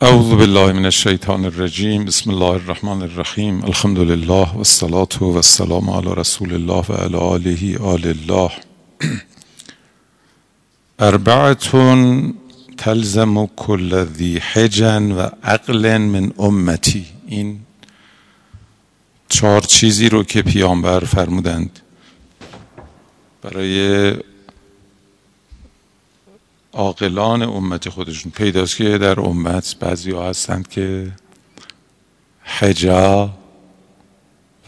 اعوذ بالله من الشیطان الرجیم بسم الله الرحمن الرحیم الحمد لله و الصلاة و السلام علی رسول الله و علی آله آل الله. اربعتون تلزم کل ذی حجن و عقل من امتی این چهار چیزی رو که پیامبر فرمودند برای عاقلان امت خودشون. پیداست که در امت بعضی ها هستند که حجا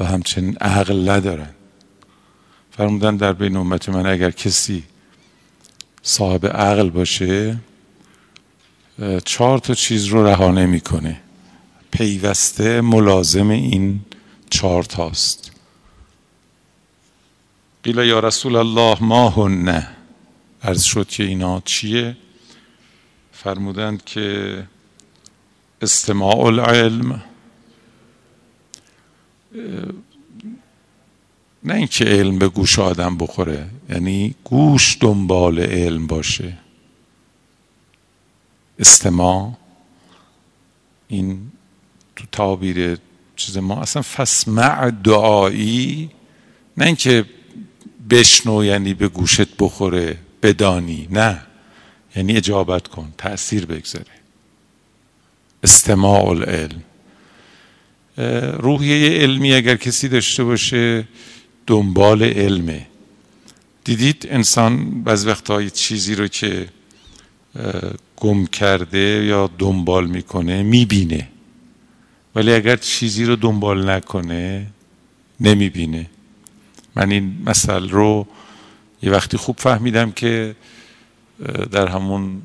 و همچنین عقل ندارن. فرمودن در بین امت من اگر کسی صاحب عقل باشه چهار تا چیز رو رها نمی‌کنه. پیوسته ملازم این چهار تاست. قیل یا رسول الله ما هنه عرض شد که اینا چیه؟ فرمودند که استماع العلم نه اینکه علم به گوش آدم بخوره یعنی گوش دنبال علم باشه. استماع این تو تعبیر چیز ما اصلا فسمع دعایی نه اینکه بشنو یعنی به گوشت بخوره. بدانی. نه. یعنی اجابت کن. تأثیر بگذاره. استماع العلم. روحیه علمی اگر کسی داشته باشه دنبال علمه. دیدید انسان بعض وقتها چیزی رو که گم کرده یا دنبال می‌کنه می‌بینه. ولی اگر چیزی رو دنبال نکنه نمی‌بینه. من این مسئله رو یه وقتی خوب فهمیدم که در همون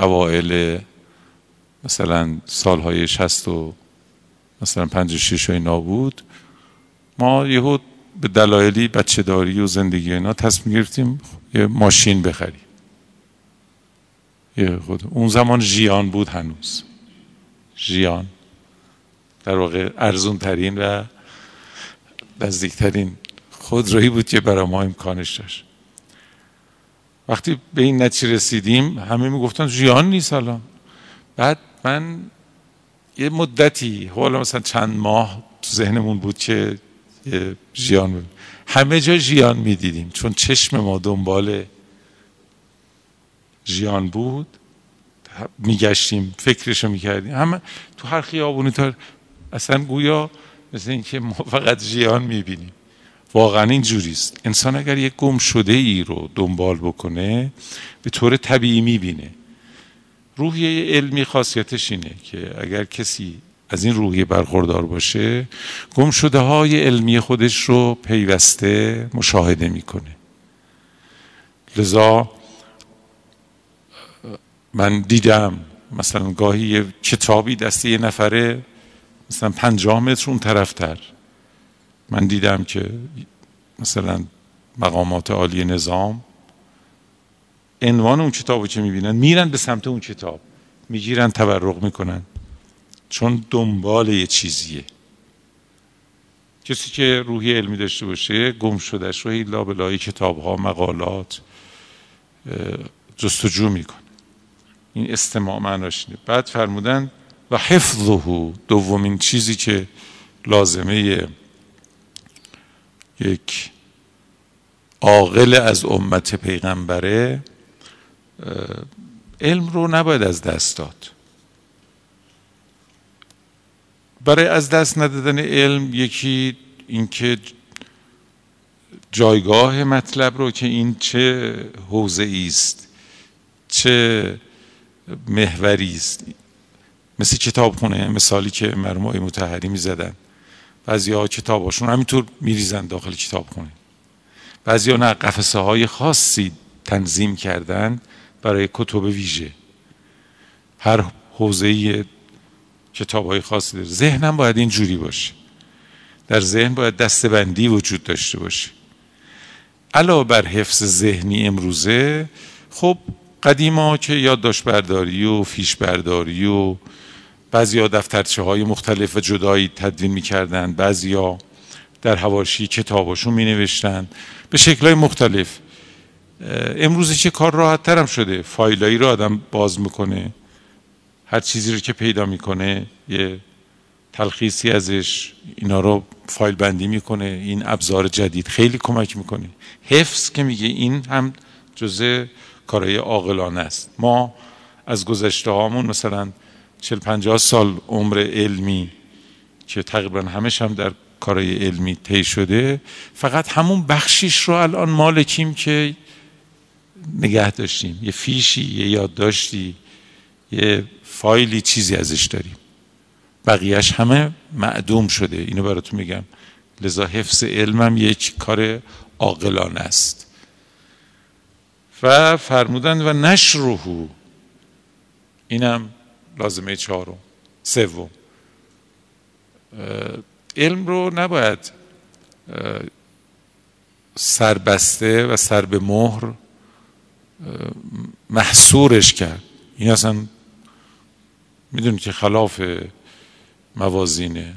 اوائل مثلا سالهای شست و مثلا پنج و شیش و اینا بود ما یهود به دلایلی بچه داری و زندگی اینا تصمیم گرفتیم یه ماشین بخریم. یه خود اون زمان ژیان بود هنوز. ژیان. در واقع ارزون ترین و نزدیکترین خودرویی بود که برای ما امکانش داشت. وقتی به این نتیجه رسیدیم همه می‌گفتن ژیان نیست الان. بعد من یه مدتی حالا مثلا چند ماه تو ذهنمون بود که ژیان همه جا ژیان می‌دیدیم چون چشم ما دنبال ژیان بود. میگشتیم فکرشو می‌کردیم. همه تو هر خیابونی تا اصلا گویا مثل اینکه ما فقط ژیان می‌بینیم. واقعا این جوریست انسان اگر یک گم شده ای رو دنبال بکنه به طور طبیعی می‌بینه. روحیه علمی خاصیتش اینه که اگر کسی از این روحیه برخوردار باشه گم شده های علمی خودش رو پیوسته مشاهده می‌کنه. لذا من دیدم مثلا گاهی یه کتابی دست یه نفره مثلا پنجاه متر اون طرفتر. من دیدم که مثلا مقامات عالی نظام عنوان اون کتاب که می‌بینن؟ میرن به سمت اون کتاب می‌گیرن تبرق می‌کنن. چون دنبال یه چیزیه. کسی که روحی علمی داشته باشه گم شدهش رو ایلا بلای کتاب ها مقالات جستجو می‌کنه. این استماع معناش بعد فرمودن و حفظه دومین چیزی که لازمه یک عاقل از امت پیغمبره علم رو نباید از دست داد. برای از دست ندادن علم یکی اینکه جایگاه مطلب رو که این چه حوزه است چه محوری است مثل کتابخونه مثالی که مرموعی متحری می زدن بعضی ها کتاباشون همینطور میریزن داخل کتابخونه بعضی ها نه قفسه های خاصی تنظیم کردن برای کتب ویژه. هر حوزه کتاب های خاصی داره. ذهنم باید این جوری باشه. در ذهن باید دستبندی وجود داشته باشه. علاوه بر حفظ ذهنی امروزه خب قدیما که یادداشت برداری و فیش برداری و بعضی ها دفترچه های مختلف و جدایی تدوین می‌کردن بعضی ها در هواشی کتاباشون می نوشتن به شکل های مختلف امروز چه کار راحت ترم شده؟ فایلایی رو آدم باز می‌کنه. هر چیزی رو که پیدا می‌کنه یه تلخیصی ازش اینا رو فایل بندی می‌کنه. این ابزار جدید خیلی کمک می‌کنه. حفظ که میگه این هم جزء کارهای عاقلانه است. ما از گذشته هامون مثلا 40 50 سال عمر علمی که تقریبا همش هم در کارهای علمی طی شده فقط همون بخشیش رو الان مالکیم که نگه داشتیم. یه فیشی یه یادداشتی یه فایلی چیزی ازش داریم. بقیهش همه معدوم شده. اینو براتون میگم. لذا حفظ علمم یک کار عاقلانه است. و فرمودن و نشروهو اینم لازمه چهارم سوم. علم رو نباید سربسته و سر به مهر محصورش کرد. این اصلا می‌دونید که خلاف موازینه.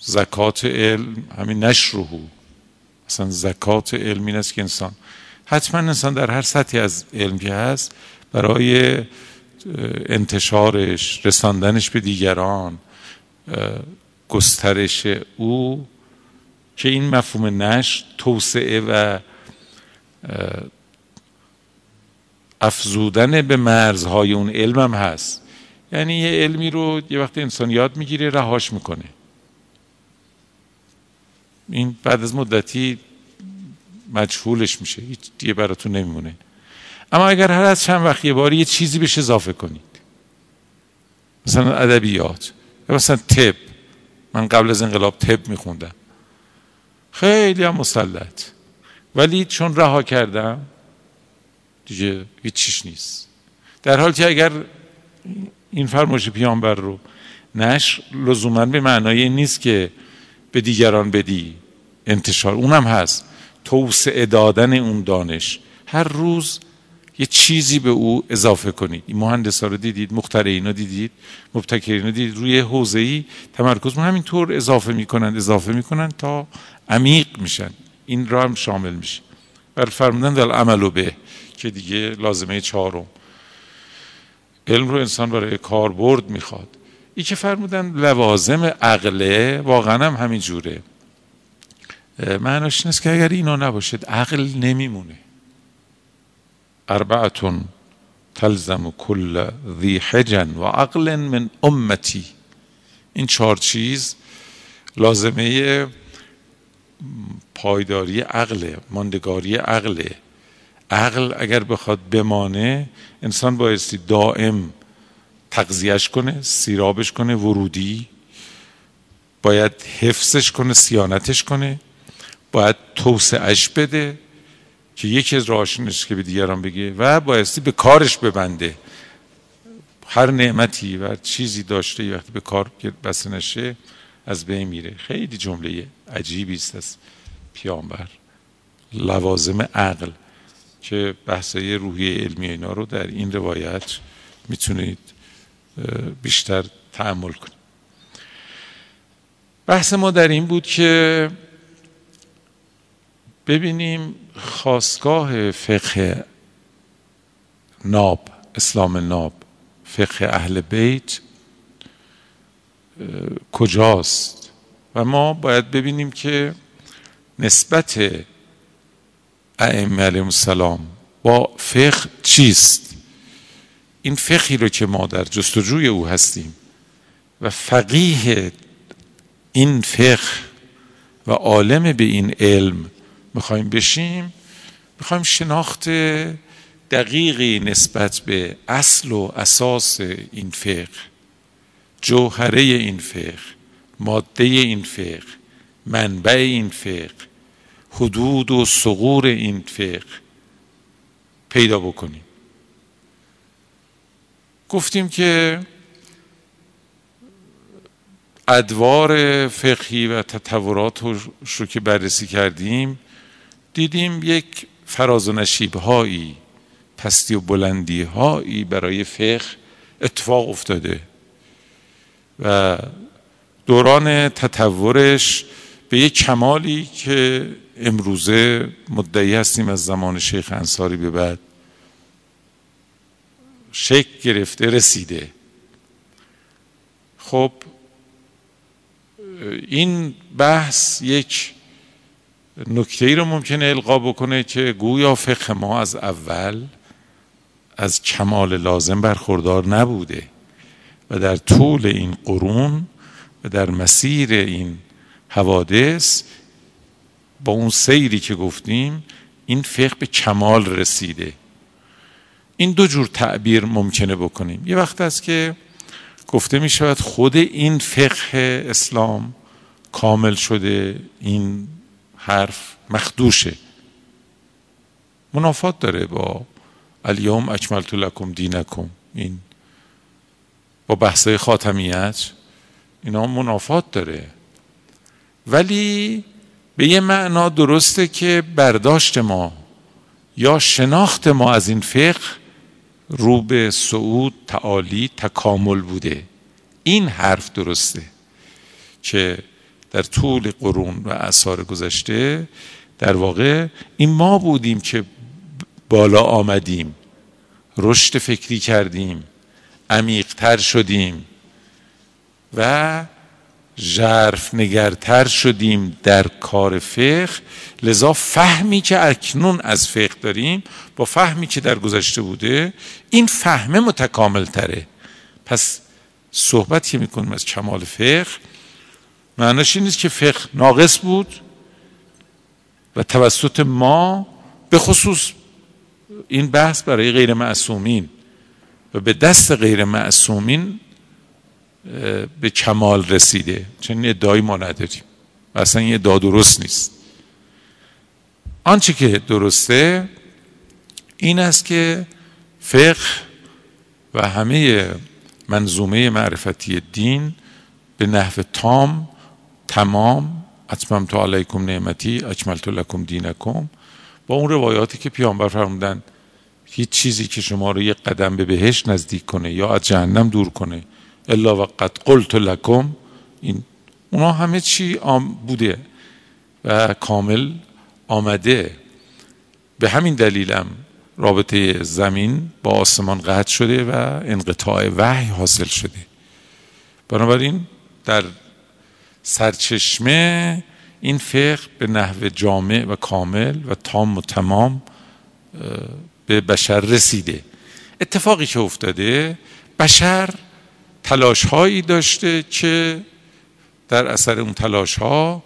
زکات علم همین نشروهو اصلا زکات علم این است که انسان حتما انسان در هر سطحی از علم که هست برای انتشارش رساندنش به دیگران گسترش او که این مفهوم نشر توسعه و افزودن به مرزهای اون علم هم هست. یعنی یه علمی رو یه وقت انسان یاد می‌گیره رهاش می‌کنه. این بعد از مدتی مجهولش میشه. دیگه براتون نمیمونه. اما اگر هر از چند وقت یه باری یه چیزی بهش اضافه کنید. مثلا ادبیات یا مثلا تب من قبل از انقلاب تب میخوندم. خیلی هم مسلط. ولی چون رها کردم دیگه هیچ نیست. در حالی که اگر این فرمایش پیامبر رو نشر لزوما به معنای نیست که به دیگران بدی انتشار. اونم هست. توسعه دادن اون دانش. هر روز یه چیزی به او اضافه کنید. این مهندس ها رو دیدید مخترعین رو دیدید مبتکرین رو دیدید روی حوزه ای تمرکز همین همینطور اضافه می‌کنند اضافه می‌کنند تا عمیق میشن. این را هم شامل میشه. بر فرمودن در عمل به که دیگه لازمه چهارم. علم رو انسان برای کاربرد می‌خواد. ای که فرمودن لوازم عقله واقعا هم همین جوره. معناش نیست که اگر اینا نباشد عقل نمیمونه. اربعتون تلزم کل ذی حجن و عقل من امتی این چهار چیز لازمه پایداری عقل ماندگاری عقله. عقل اگر بخواد بمانه انسان بایستی دائم تغذیهش کنه سیرابش کنه ورودی. باید حفظش کنه سیانتش کنه. باید توسعهش بده. که یکی از راهاشونش که به دیگران بگه و بایستی به کارش ببنده. هر نعمتی و چیزی داشته وقتی به کار بسته نشه از بین میره. خیلی جمله عجیبی است از پیامبر. لوازم عقل که بحثای روحی علمی اینا رو در این روایت می‌تونید بیشتر تحمل کنید. بحث ما در این بود که ببینیم خواستگاه فقه ناب اسلام ناب فقه اهل بیت کجاست؟ و ما باید ببینیم که نسبت ائمه علیهم السلام با فقه چیست؟ این فقهی رو که ما در جستجوی او هستیم و فقیه این فقه و عالم به این علم می‌خوایم بشیم می‌خوایم شناخت دقیقی نسبت به اصل و اساس این فقه جوهره این فقه ماده این فقه منبع این فقه حدود و سغور این فقه پیدا بکنیم. گفتیم که ادوار فقهی و تطورات رو که بررسی کردیم دیدیم یک فراز و نشیب هایی پستی و بلندی هایی برای فقه اتفاق افتاده و دوران تطورش به یک کمالی که امروزه مدعی هستیم از زمان شیخ انصاری به بعد شکل گرفته رسیده. خب این بحث یک نکته ای رو ممکنه القا بکنه که گویا فقه ما از اول از کمال لازم برخوردار نبوده و در طول این قرون و در مسیر این حوادث با اون سیری که گفتیم این فقه به کمال رسیده. این دو جور تعبیر ممکنه بکنیم. یه وقت است که گفته می شود خود این فقه اسلام کامل شده این حرف مخدوشه. منافات داره با الیوم اکملت لکم دینکم. این با بحثای خاتمیت اینا منافات داره. ولی به یه معنا درسته که برداشت ما یا شناخت ما از این فقه رو به صعود تعالی تکامل بوده. این حرف درسته که در طول قرون و اثار گذشته در واقع این ما بودیم که بالا آمدیم رشد فکری کردیم عمیقتر شدیم و ژرف نگرتر شدیم در کار فقه. لذا فهمی که اکنون از فقه داریم با فهمی که در گذشته بوده این فهمه متکامل تره پس صحبت که می‌کنیم از کمال فقه معناش این نیست که فقه ناقص بود و توسط ما به خصوص این بحث برای غیر معصومین و به دست غیر معصومین به کمال رسیده. چون ادعایی ما نداریم. و اصلا این ادعا درست نیست. آنچه که درسته این است که فقه و همه منظومه معرفتی دین به نحو تام تمام اتممت علیکم نعمتی اکملت لکم دینکم. با اون روایاتی که پیامبر فرمودن هیچ چیزی که شما رو یک قدم به بهشت نزدیک کنه یا از جهنم دور کنه الا وقت قلت لکم. این اونا همه چی بوده و کامل آمده. به همین دلیلم رابطه زمین با آسمان قطع شده و انقطاع وحی حاصل شده. بنابراین در سرچشمه این فقه به نحو جامع و کامل و تام و تمام به بشر رسیده. اتفاقی که افتاده بشر تلاش هایی داشته که در اثر اون تلاش ها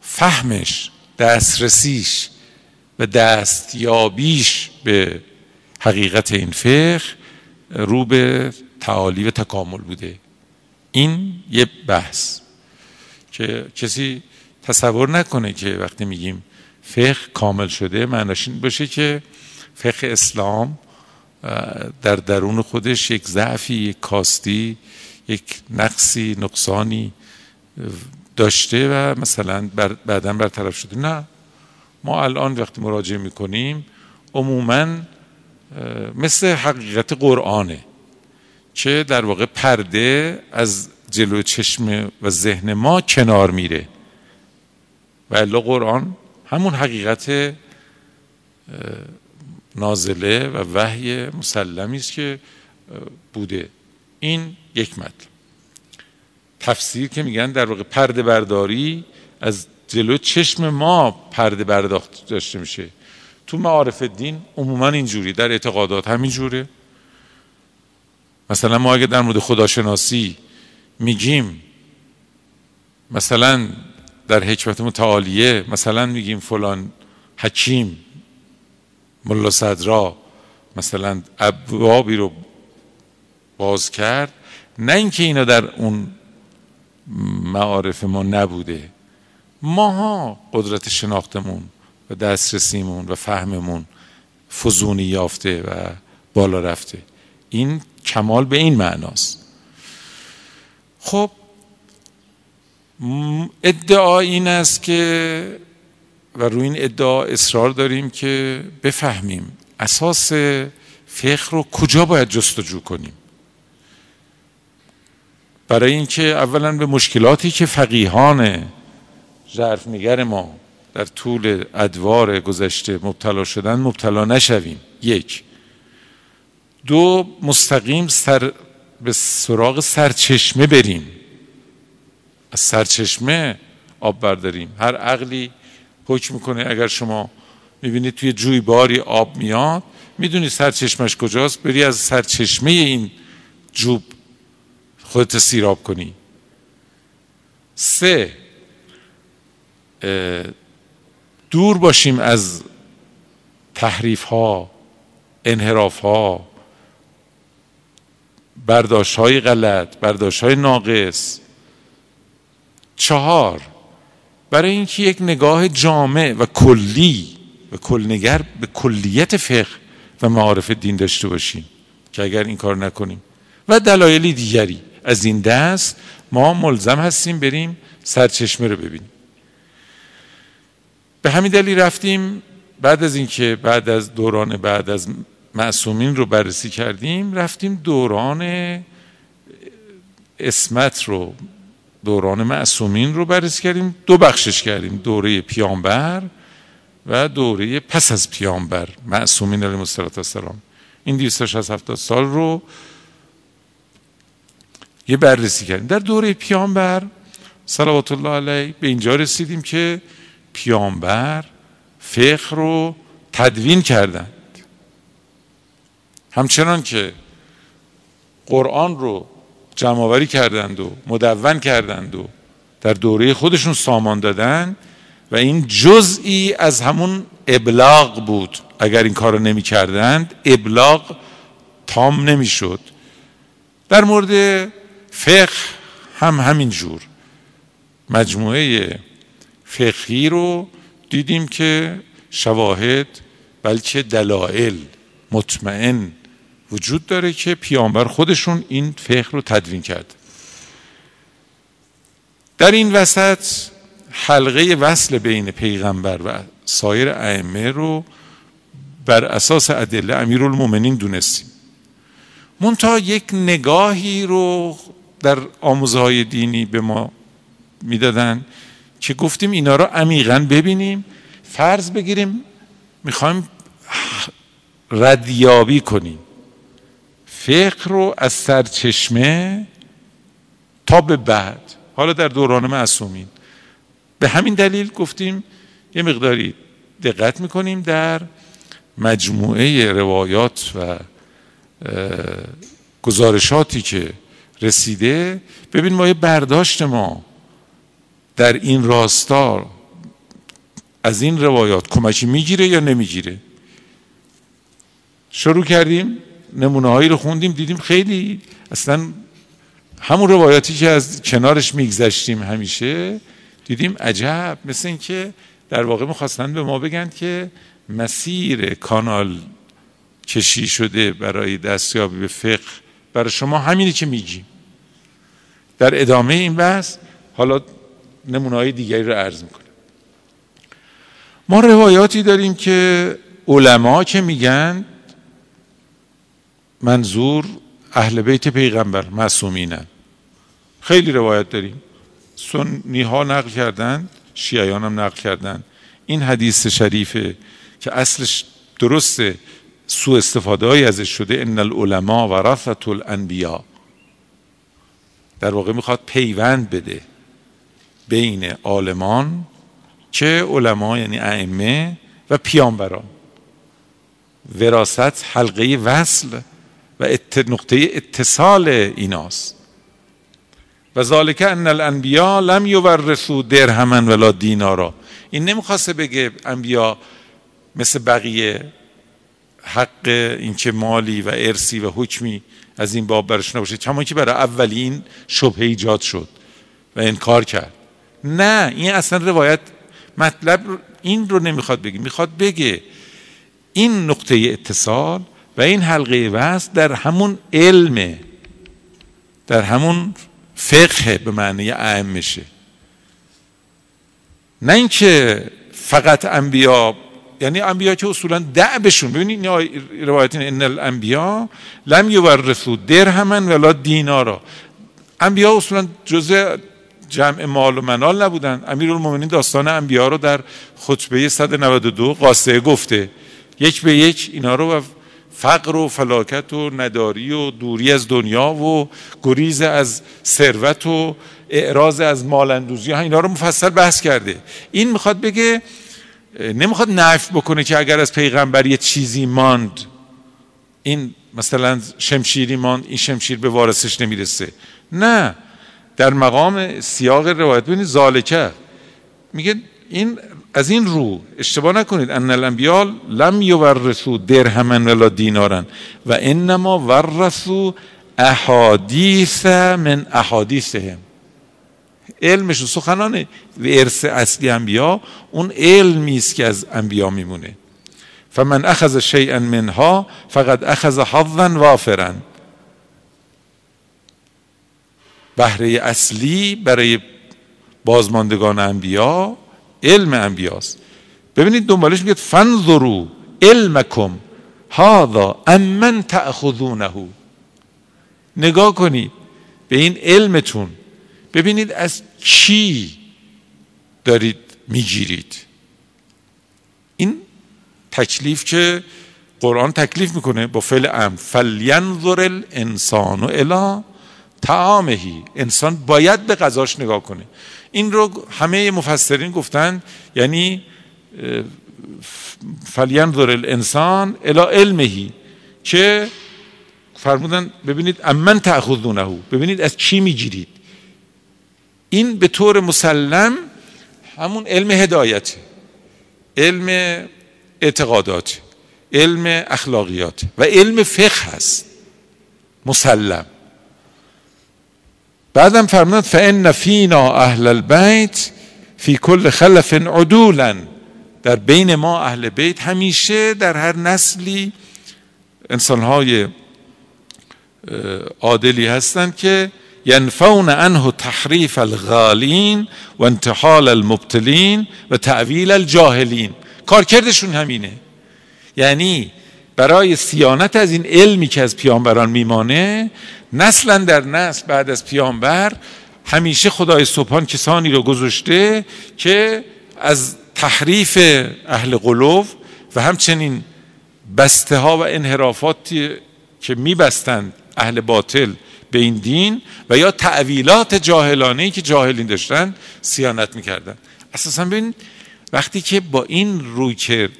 فهمش دسترسیش و دستیابیش به حقیقت این فقه رو به تعالی و تکامل بوده. این یه بحث. که کسی تصور نکنه که وقتی میگیم فقه کامل شده معناش این باشه که فقه اسلام در درون خودش یک ضعفی یک کاستی یک نقصی نقصانی داشته و مثلا بعدا برطرف شده. نه. ما الان وقتی مراجعه می‌کنیم عموما مثل حقیقت قرآنه که در واقع پرده از جلو چشم و ذهن ما کنار میره. و الا قرآن همون حقیقت نازله و وحی مسلمی است که بوده. این یک مطلب تفسیر که میگن در واقع پرده برداری از جلو چشم ما پرده برداخت داشته میشه. تو معارف دین عموما اینجوری در اعتقادات همین جوره مثلا ما اگه در مورد خداشناسی میگیم. مثلا در حکمت متعالیه مثلا میگیم فلان حکیم ملا صدرا مثلا ابوابی رو باز کرد. نه اینکه اینا در اون معارف ما نبوده. ماها قدرت شناختمون و دسترسیمون و فهممون فزونی یافته و بالا رفته. این کمال به این معناست. خب ادعا این است که و روی این ادعا اصرار داریم که بفهمیم اساس فقه رو کجا باید جستجو کنیم. برای اینکه اولا به مشکلاتی که فقیهان نگر ما در طول ادوار گذشته مبتلا شدن مبتلا نشویم. یک. دو مستقیم سر به سراغ سرچشمه بریم. از سرچشمه آب برداریم. هر عقلی حکم می‌کنه اگر شما می‌بینید توی جوی باری آب میاد می‌دونی سرچشمش کجاست. بری از سرچشمه این جوب خودت سیراب کنی. سه دور باشیم از تحریف ها انحراف ها برداشت های غلط برداشت های ناقص. چهار برای اینکه یک نگاه جامع و کلی و کلنگر به کلیت فقه و معارف دین داشته باشیم که اگر این کار نکنیم. و دلایلی دیگری. از این دست ما ملزم هستیم بریم سرچشمه رو ببینیم. به همین دلیل رفتیم بعد از اینکه بعد از دوران بعد از معصومین رو بررسی کردیم رفتیم دوران اسمت رو دوران معصومین رو بررسی کردیم دو بخشش کردیم دوره پیامبر و دوره پس از پیامبر معصومین علیه السلام این 260 سال رو یه بررسی کردیم. در دوره پیامبر صلوات الله علیه به اینجا رسیدیم که پیامبر فقه رو تدوین کردند همچنان که قرآن رو جمعآوری کردند و مدون کردند و در دوره خودشون سامان دادن و این جزئی از همون ابلاغ بود. اگر این کار رو نمی کردند ابلاغ تام نمی شد در مورد فقه هم همین جور. مجموعه فقهی رو دیدیم که شواهد بلکه دلائل مطمئن وجود داره که پیامبر خودشون این فقه رو تدوین کرد در این وسط حلقه وصل بین پیغمبر و سایر ائمه رو بر اساس ادله امیرالمومنین دونستیم. منتها یک نگاهی رو در آموزهای دینی به ما می‌دادن که گفتیم اینا رو عمیقا ببینیم فرض بگیریم می‌خوایم ردیابی کنیم. فقه رو از سرچشمه تا به بعد. حالا در دوران معصومین. به همین دلیل گفتیم یه مقداری دقت می‌کنیم در مجموعه روایات و گزارشاتی که رسیده. ببین ما یه برداشت ما در این راستا از این روایات کمکی می‌گیره یا نمی‌گیره؟ شروع کردیم. نمونه هایی رو خوندیم دیدیم خیلی اصلا همون روایاتی که از کنارش میگذشتیم همیشه دیدیم عجب مثل اینکه در واقع می‌خواستن به ما بگن که مسیر کانال کشی شده برای دستیابی به فقه برای شما همینی که میگیم. در ادامه این بحث حالا نمونه های دیگری رو عرض می‌کنم. ما روایاتی داریم که علما که میگن منظور اهل بیت پیغمبر معصومینن. خیلی روایت داریم. سنی ها نقل کردن شیعیان هم نقل کردن این حدیث شریفه که اصلش درسته سو استفاده های ازش شده ان العلماء ورثت الانبیا در واقع می‌خواد پیوند بده بین عالمان که علما یعنی ائمه و پیامبران. وراست حلقه وصل. و نقطه اتصال ایناست. و ذالک ان الانبیا لم یورثوا درهما ولا دینارا. این نمی‌خواسته بگه انبیا مثل بقیه حق اینکه مالی و ارسی و حکمی از این باب برش نباشه. کما که برای اولین شبه ایجاد شد و انکار کرد. نه این اصلا روایت مطلب این رو نمی‌خواد بگه. می‌خواد بگه این نقطه اتصال و این حلقه وصل در همون علم در همون فقه به معنی اهم میشه. نه اینکه فقط انبیا یعنی انبیا که اصولا دعبشون ببینید روایت ان الانبیا لم یورثوا درهما ولا دینارا. انبیا اصولا جزء جمع مال و منال نبودن. امیرالمومنین داستان انبیا رو در خطبه 192 قاسه گفته. یک به یک اینا رو فقر و فلاکت و نداری و دوری از دنیا و گریز از ثروت و اعراض از مالندوزی اینا رو مفصل بحث کرده. این می‌خواد بگه نمی‌خواد نفی بکنه که اگر از پیغمبر یه چیزی ماند این مثلا شمشیری ماند این شمشیر به وارثش نمی‌رسه. نه. در مقام سیاق روایت ببینید زالکه. میگه این از این رو اشتباه نکنید. ان الانبیا لم یورثوا درهما ولا دینارا و انما ورثوا احادیث من احادیثهم. علمش و سخنان ارث اصلی انبیا اون علمی است که از انبیا میمونه. فمن اخذ شیئا منها فقد اخذ حظا وافرا. بهره اصلی برای بازماندگان انبیا علم انبیاست. ببینید دنبالش میگه فنظرو علمکم هذا امن تأخذونه. نگاه کنید به این علمتون. ببینید از کی دارید می‌گیرید. این تکلیف که قرآن تکلیف می‌کنه با فعل ام. فلینظر الانسان الی تعامهی انسان باید به غذاش نگاه کنه. این رو همه مفسرین گفتن یعنی فلینظر الانسان الی علمهی که فرمودن ببینید امن تأخذونه ببینید از کی می‌گیرید. این به طور مسلم همون علم هدایت علم اعتقادات علم اخلاقیات و علم فقه هست مسلم. بعدم فرمود فان فینا اهل البیت فی کل خلف عدولا. در بین ما اهل بیت همیشه در هر نسلی انسانهای عادلی هستند که ینفون عنه تحریف الغالین و انتحال المبتلین و تعویل الجاهلین. کارکردشون همینه. یعنی برای سیانت از این علمی که از پیامبران میمانه نسلا در نسل بعد از پیامبر همیشه خدای سبحان کسانی رو گذاشته که از تحریف اهل قلوب و همچنین بسته ها و انحرافاتی که میبستند اهل باطل به این دین و یا تعویلات جاهلانه که جاهلین داشتن سیانت می‌کردن. اساسا ببین وقتی که با این روی کرد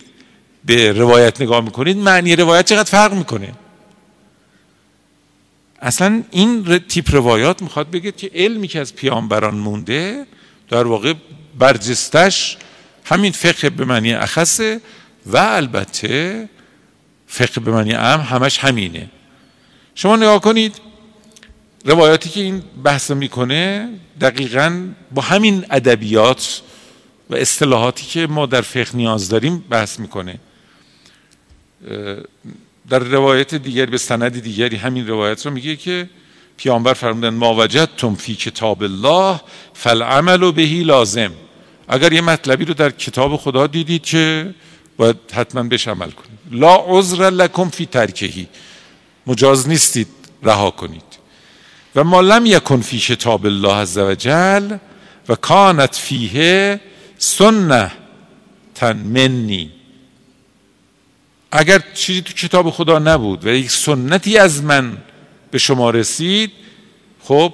به روایت نگاه می‌کنید معنی روایت چقدر فرق می‌کنه؟ اصلا این تیپ روایات می‌خواد بگه که علمی که از پیامبران مونده در واقع برجستش همین فقه به معنی اخصه و البته فقه به معنی ام همش همینه. شما نگاه کنید روایاتی که این بحث می‌کنه دقیقا با همین ادبیات و اصطلاحاتی که ما در فقه نیاز داریم بحث می‌کنه. در روایت دیگری به سند دیگری همین روایت رو میگه که پیامبر فرمودن ما وجدتم فی کتاب الله فالعمل بهی لازم. اگر یه مطلبی رو در کتاب خدا دیدید که باید حتما بهش عمل کنید. لا عذر لکم فی ترکهی. مجاز نیستید رها کنید. و ما لم یکن فی کتاب الله عز وجل و کانت فیه سنه تن منی. اگر چیزی تو کتاب خدا نبود و یک سنتی از من به شما رسید خب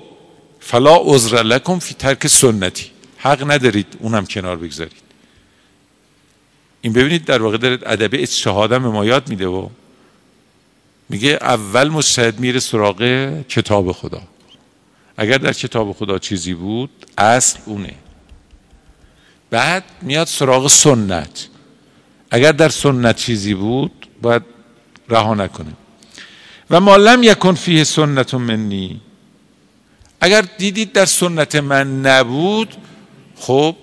فلا عذر لکم فی ترک سنتی. حق ندارید اونم کنار بگذارید. این ببینید در واقع دارید ادب اجتهادم به ما یاد میده و میگه اول مجتهد میره سراغ کتاب خدا. اگر در کتاب خدا چیزی بود اصل اونه. بعد میاد سراغ سنت. اگر در سنت چیزی بود باید رها نکنه و ما لم یکن فیه سنت منی. اگر دیدید در سنت من نبود خب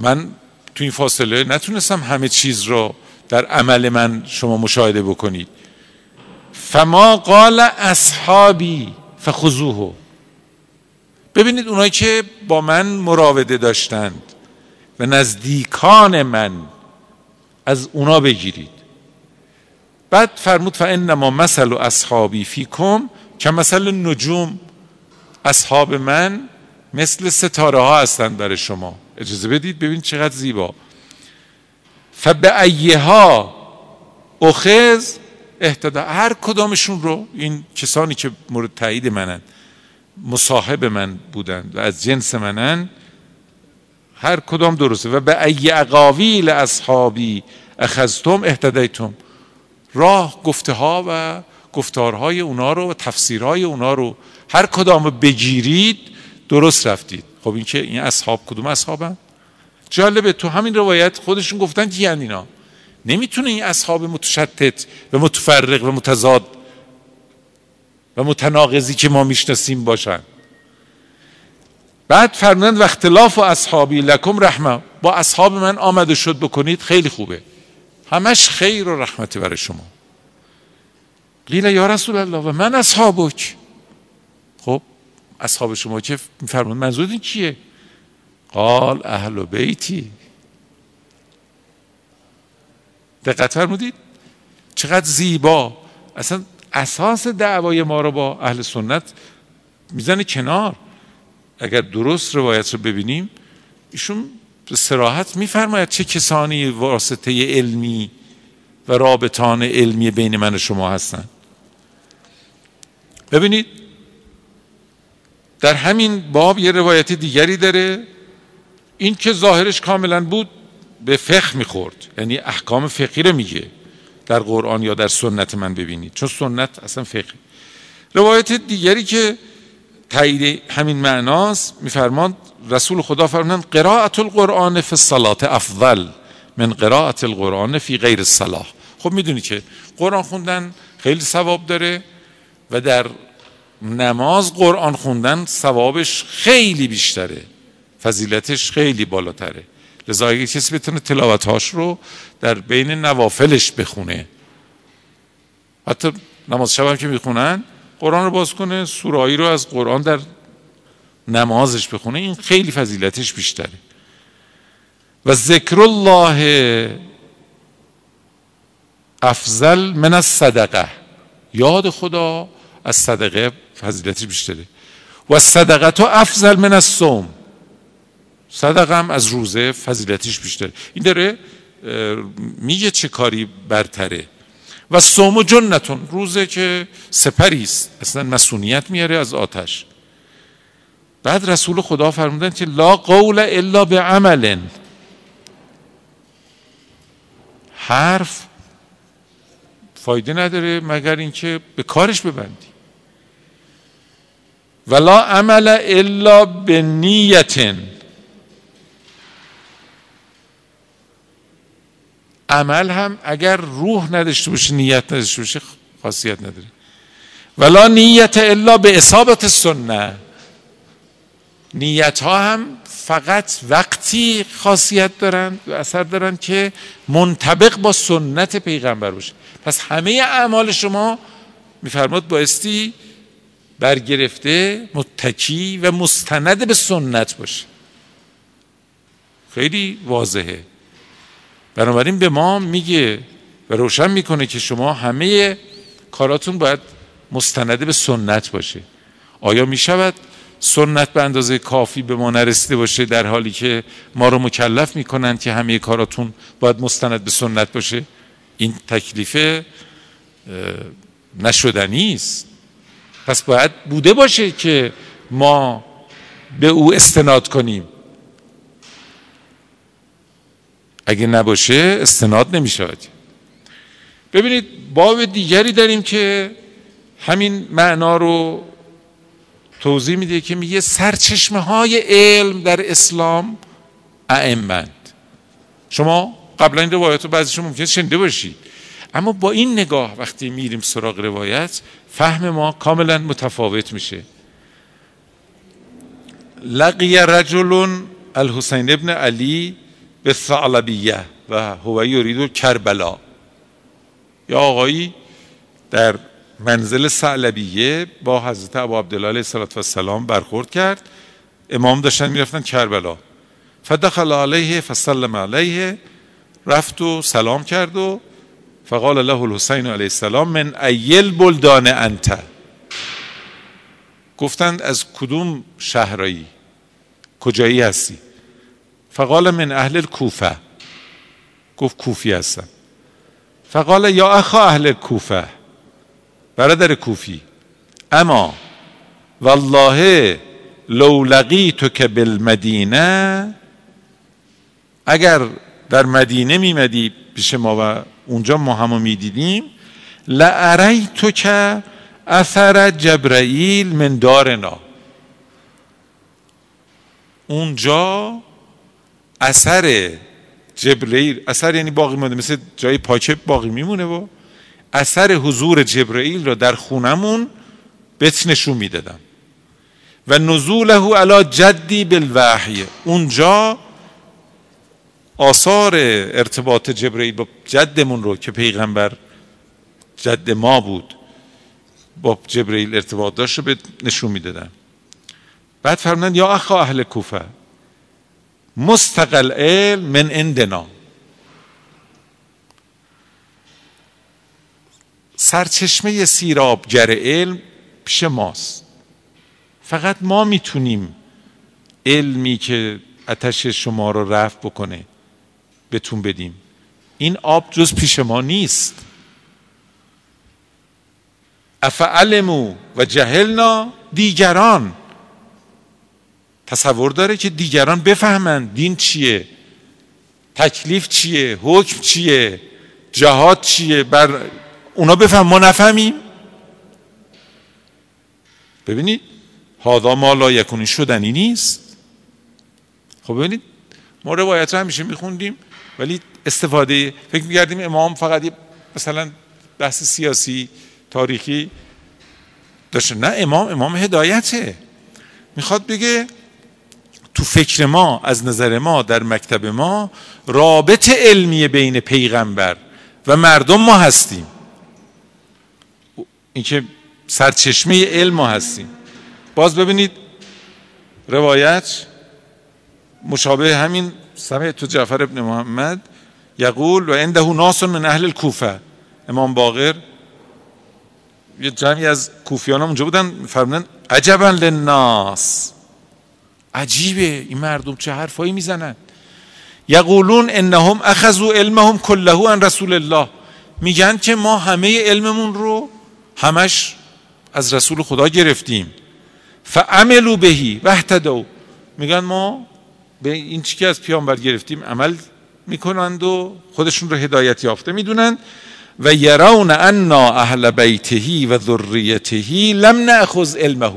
من تو این فاصله نتونستم همه چیز رو در عمل من شما مشاهده بکنید. فما قال اصحابی فخذوه. ببینید اونایی که با من مراوده داشتند و نزدیکان من از اونا بگیرید. بعد فرمود فانما مثل و اصحابی فیکم که مثل نجوم اصحاب من مثل ستاره ها هستند برای شما. اجازه بدید ببین چقدر زیبا. فبعیها اخذ اهتدا هر کدامشون رو این کسانی که مورد تایید منن مصاحب من بودن و از جنس منن هر کدام درسته. و به ای اقاویل اصحابی اخذتم اهتدیتم. راه گفته ها و گفتارهای اونا رو و تفسیرهای اونا رو هر کدام بگیرید درست رفتید. خب این که این اصحاب کدوم اصحابن؟ جالبه تو همین روایت خودشون گفتن کی اینا؟ نمی‌تونه این اصحاب متشتت و متفرق و متضاد و متناقضی که ما می‌شناسیم باشن. بعد فرمودند و اختلاف و اصحابی لکم رحمه با اصحاب من آمده شد بکنید خیلی خوبه. همش خیر و رحمتی برای شما. قیل یا رسول الله و من اصحابک. خب اصحاب شما که فرمود منظور این کیه قال اهل بیتی. دقت فرمودید؟ چقدر زیبا. اصلا اساس دعوای ما رو با اهل سنت می‌زنه کنار. اگر درست روایت رو ببینیم ایشون سراحت میفرماید چه کسانی واسطه علمی و رابطان علمی بین من و شما هستن ببینید در همین باب یه روایت دیگری داره. این که ظاهرش کاملا بود به فقه می‌خورد. یعنی احکام فقهی رو میگه در قرآن یا در سنت من ببینید. چون سنت اصلا فقه روایت دیگری که تایید همین معناست میفرماند رسول خدا فرمودند قرائت القرآن فی الصلاة افضل من قرائت القرآن فی غیر الصلاة. خب می‌دونی که قرآن خوندن خیلی ثواب داره و در نماز قرآن خوندن ثوابش خیلی بیشتره فضیلتش خیلی بالاتره. لذا اگه کسی بتونه تلاوتهاش رو در بین نوافلش بخونه. حتی نماز شب هم که می‌خونن قرآن رو باز کنه سورایی رو از قرآن در نمازش بخونه. این خیلی فضیلتش بیشتره. و ذکر الله افضل من از صدقه یاد خدا از صدقه فضیلتش بیشتره. و صدقه تو افضل من از سوم صدقه هم از روزه فضیلتش بیشتره. این داره میگه چه کاری برتره. و سوم جنتون. روزه که سپری است. اصلا مسئولیت میاره از آتش. بعد رسول خدا فرمودن که لا قول الا به عمل حرف فایده نداره مگر اینکه به کارش ببندی. ولا عمل الا به نیتن عمل هم اگر روح نداشته باشه نیت نداشته باشه خاصیت نداره. ولا نیت الا به اصابت سنه. نیت ها هم فقط وقتی خاصیت دارن و اثر دارن که منطبق با سنت پیغمبر باشه. پس همه اعمال شما میفرماد بایستی برگرفته متکی و مستند به سنت باشه. خیلی واضحه. بنابراین به ما میگه و روشن می‌کنه که شما همه کاراتون باید مستنده به سنت باشه. آیا می‌شود سنت به اندازه کافی به ما نرسیده باشه در حالی که ما رو مکلف می‌کنند که همه کاراتون باید مستند به سنت باشه؟ این تکلیف نشدنی است. پس باید بوده باشه که ما به او استناد کنیم. اگه نباشه استناد نمی شود ببینید باب دیگری داریم که همین معنا رو توضیح میده که میگه سرچشمه های علم در اسلام ائمند شما قبلا این روایت رو بعضیشون ممکن شنیده باشید. اما با این نگاه وقتی میریم سراغ روایت فهم ما کاملا متفاوت میشه. لقی رجل الحسین ابن علی به ثعلبیه و هو یرید کربلا. یا آقایی در منزل ثعلبیه با حضرت ابو عبدالله علیه السلام برخورد کرد. امام داشتن می‌رفتن کربلا. فدخل علیه فسلم علیه رفت و سلام کرد و فقال له الحسین علیه السلام من ایل بلدان انت؟ گفتند از کدوم شهرایی؟ کجایی هستی؟ فقال من اهل کوفه گفت کوفی هستم. فقال یا اخا اهل کوفه برادر کوفی. اما والله لو لقیتو که بالمدینه اگر در مدینه میمدی پیش ما و اونجا ما همو می‌دیدیم لعریتو که اثر جبرائیل من دارنا. اونجا اثر جبرئیل اثر یعنی باقی مونده مثل جای پاچه باقی میمونه و اثر حضور جبرئیل رو در خونمون بهت نشون می‌دادم. و نزوله علی جدی بالوحی. اونجا آثار ارتباط جبرئیل با جدمون رو که پیغمبر جد ما بود با جبرئیل ارتباط داشت رو به نشون می‌دادم بعد فرمودن یا اخا اهل کوفه. مستقل علم من عندنا. سرچشمه سیرابگر علم پیش ماست. فقط ما می‌تونیم علمی که اتش شما رو رفت بکنه بتون بدیم. این آب جز پیش ما نیست. افعلمو و جهلنا دیگران. تصور داره که دیگران بفهمند دین چیه تکلیف چیه حکم چیه جهاد چیه بر اونا بفهم ما نفهمیم. ببینید هادا ما لا یکونی شدنی نیست. خب ببینید ما روایت رو همیشه میخوندیم ولی استفاده فکر می‌کردیم امام فقط مثلا بحث سیاسی تاریخی داشته. نه امام امام هدایته. می‌خواد بگه تو فکر ما از نظر ما در مکتب ما رابط علمی بین پیغمبر و مردم ما هستیم. اینکه سرچشمه علم ما هستیم. باز ببینید روایت مشابه همین سمعت تو جعفر ابن محمد یقول و عنده ناس من اهل الکوفه. امام باقر یه جمعی از کوفیان اونجا بودن فرمودن عجبا للناس. عجیبه. این مردم چه حرفایی می‌زنن. یقولون انهم اخذوا علمهم كله عن رسول الله. میگن که ما همه علممون رو همش از رسول خدا گرفتیم. فعملوا بهی واهتدوا. میگن ما به این چی که از پیامبر گرفتیم عمل می‌کنند و خودشون رو هدایت یافته می‌دونن. و یرون انا اهل بیتهی و ذریتهی لم ناخذ علمه.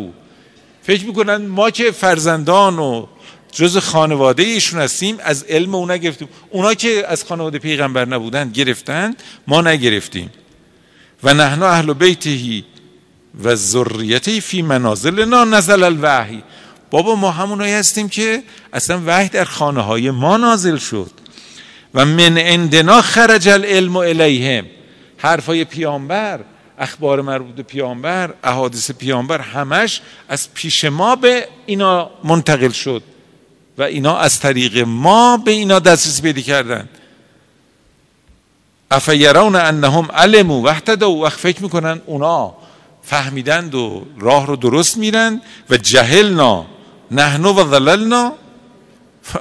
فکر می‌کنن ما که فرزندان و جز خانواده ایشون هستیم از علم اونا گرفتیم اونا که از خانواده پیغمبر نبودن گرفتن ما نگرفتیم. و نحن اهل بیتهی و ذریته فی منازلنا نزل الوحی. بابا ما همونایی هستیم که اصلا وحی در خانه های ما نازل شد. و من عندنا خرج العلم الیهم. حرفای پیامبر. اخبار مربوط به پیامبر احادیث پیامبر همش از پیش ما به اینا منتقل شد و اینا از طریق ما به اینا دسترسی پیدا کردن. افیرون انهم علموا واهتدوا و فکر می‌کنن اونا فهمیدند و راه رو درست میرن و جهلنا نحن و ضللنا.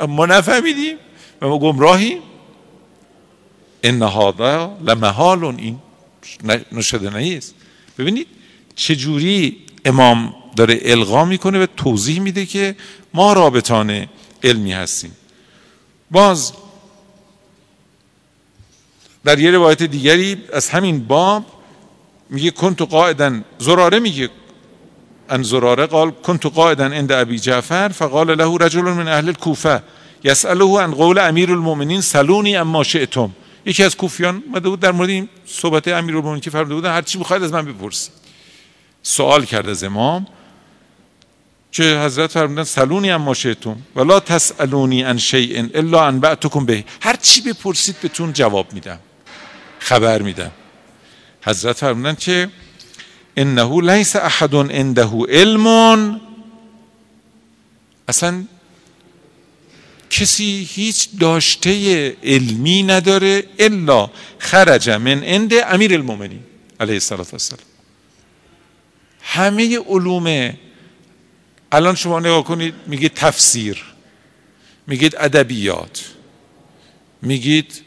ما نفهمیدیم و ما گمراهیم. ان هذا لمحال این. نشده نیست ببینید چجوری امام داره القا می‌کنه و توضیح میده که ما رابطان علمی هستیم. باز در یه روایت دیگری از همین باب میگه کنتو قائدا زراره میگه ان زراره قال كنت قائدا عند ابي جعفر فقال له رجل من اهل الكوفه يساله عن قول امیر المؤمنین سلونی اما شئتم. یکی از کوفیان مده بود در مورد این صحبت امیرالمومنین که فرموده بودن هر چی بخواید از من بپرسید. سوال کرد از امام که حضرت فرمودن سلونی اما شئتم ولا تسالونی عن شیء الا انبأتكم به. هر چی بپرسید بهتون جواب میدم خبر میدم. حضرت فرمودن که انه لیس احد عنده علم اصلا کسی هیچ داشته علمی نداره الا خرج من عند امیر المومنین علیه السلام همه علوم الان شما نگاه کنید میگید تفسیر میگید ادبیات میگید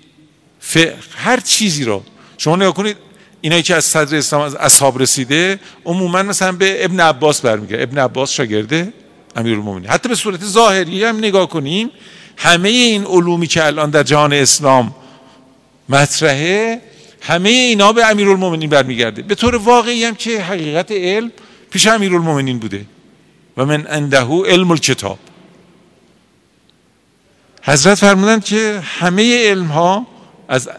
فقه هر چیزی رو. شما نگاه کنید اینایی که از صدر اسلام از اصحاب رسیده عموما مثلا به ابن عباس برمیگرده. ابن عباس شاگرده. امیرالمومنین. حتی به صورت ظاهری هم نگاه کنیم همه این علومی که الان در جهان اسلام مطرحه همه اینا به امیرالمومنین برمیگرده. به طور واقعی هم که حقیقت علم پیش امیرالمومنین بوده. و من عنده علم الکتاب. حضرت فرمودند که همه علم ها از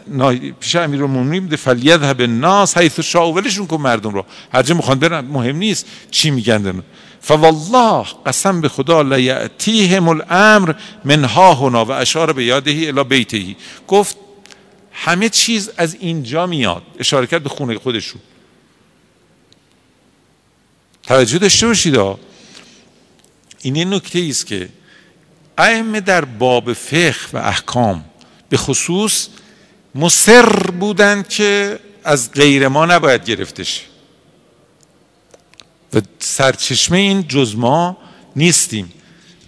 پیش امیرالمومنین بوده. فلیذهب الناس حیث شاء ولشون کن مردم رو هر جا می‌خوان برن مهم نیست چی میگن. فوالله قسم به خدا لیعتیهم الامر من ها هنا و اشار به یادهی الی بیتهی. گفت همه چیز از اینجا میاد. اشاره کرد به خونه خودشون. توجه داشته باشید این یه نکته است که ائمه در باب فقه و احکام به خصوص مصر بودند که از غیر ما نباید گرفته شه و سرچشمه این جز ما نیستیم.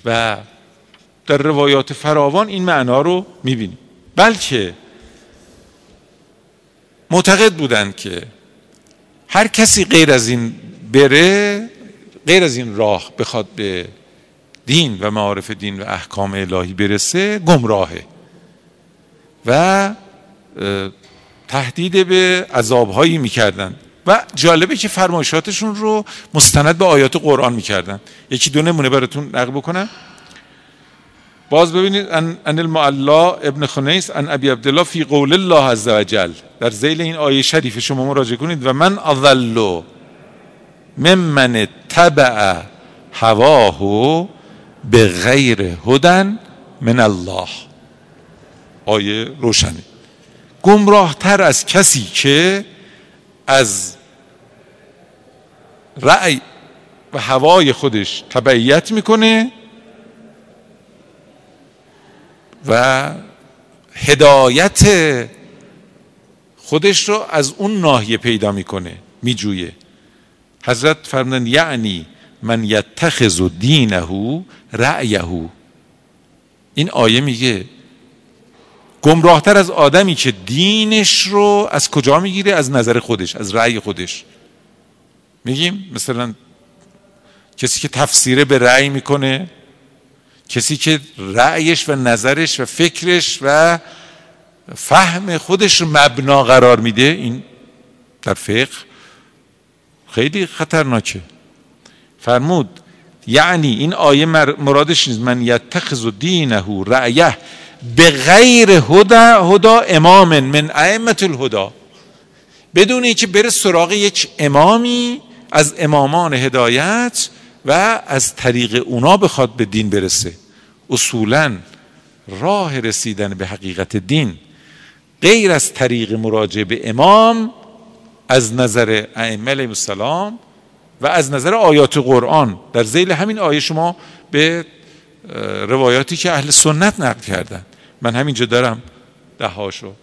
و در روایات فراوان این معنا رو می‌بینیم. بلکه معتقد بودند که هر کسی غیر از این بره غیر از این راه بخواد به دین و معارف دین و احکام الهی برسه گمراهه. و تهدید به عذابهایی می‌کردن و جالبه که فرمایشاتشون رو مستند به آیات قرآن می‌کردن. یکی دو نمونه براتون نقل بکنم. باز ببینید ان, المعلا ابن خنیس ان ابی عبدالله فی قول الله عز وجل در زیل این آیه شریف شما مراجعه کنید. و من اضل ممن تبع هواه به غیر هدن من الله. آیه روشنه. گمراه تر از کسی که از رأی و هوای خودش تبعیت می‌کنه و هدایت خودش رو از اون ناحیه پیدا می‌کنه میجویه. حضرت فرمودن یعنی من یتخذ دینه رأیه. این آیه میگه گمراهتر از آدمی که دینش رو از کجا می‌گیره؟ از نظر خودش از رأی خودش. میگیم مثلا کسی که تفسیره به رأی می‌کنه کسی که رأیش و نظرش و فکرش و فهم خودش رو مبنا قرار میده این در فقه خیلی خطرناکه. فرمود یعنی این آیه مرادش نیست من یتخذ دینه رأیه. به غیر هدا هدا امام من ائمه الهدا بدون اینکه بره سراغ یک امامی از امامان هدایت و از طریق اونا بخواد به دین برسه. اصولا راه رسیدن به حقیقت دین غیر از طریق مراجعه به امام از نظر ائمه علیهم السلام و از نظر آیات قرآن. در زیل همین آیه شما به روایاتی که اهل سنت نقل کردن. من همینجا دارم دهاشو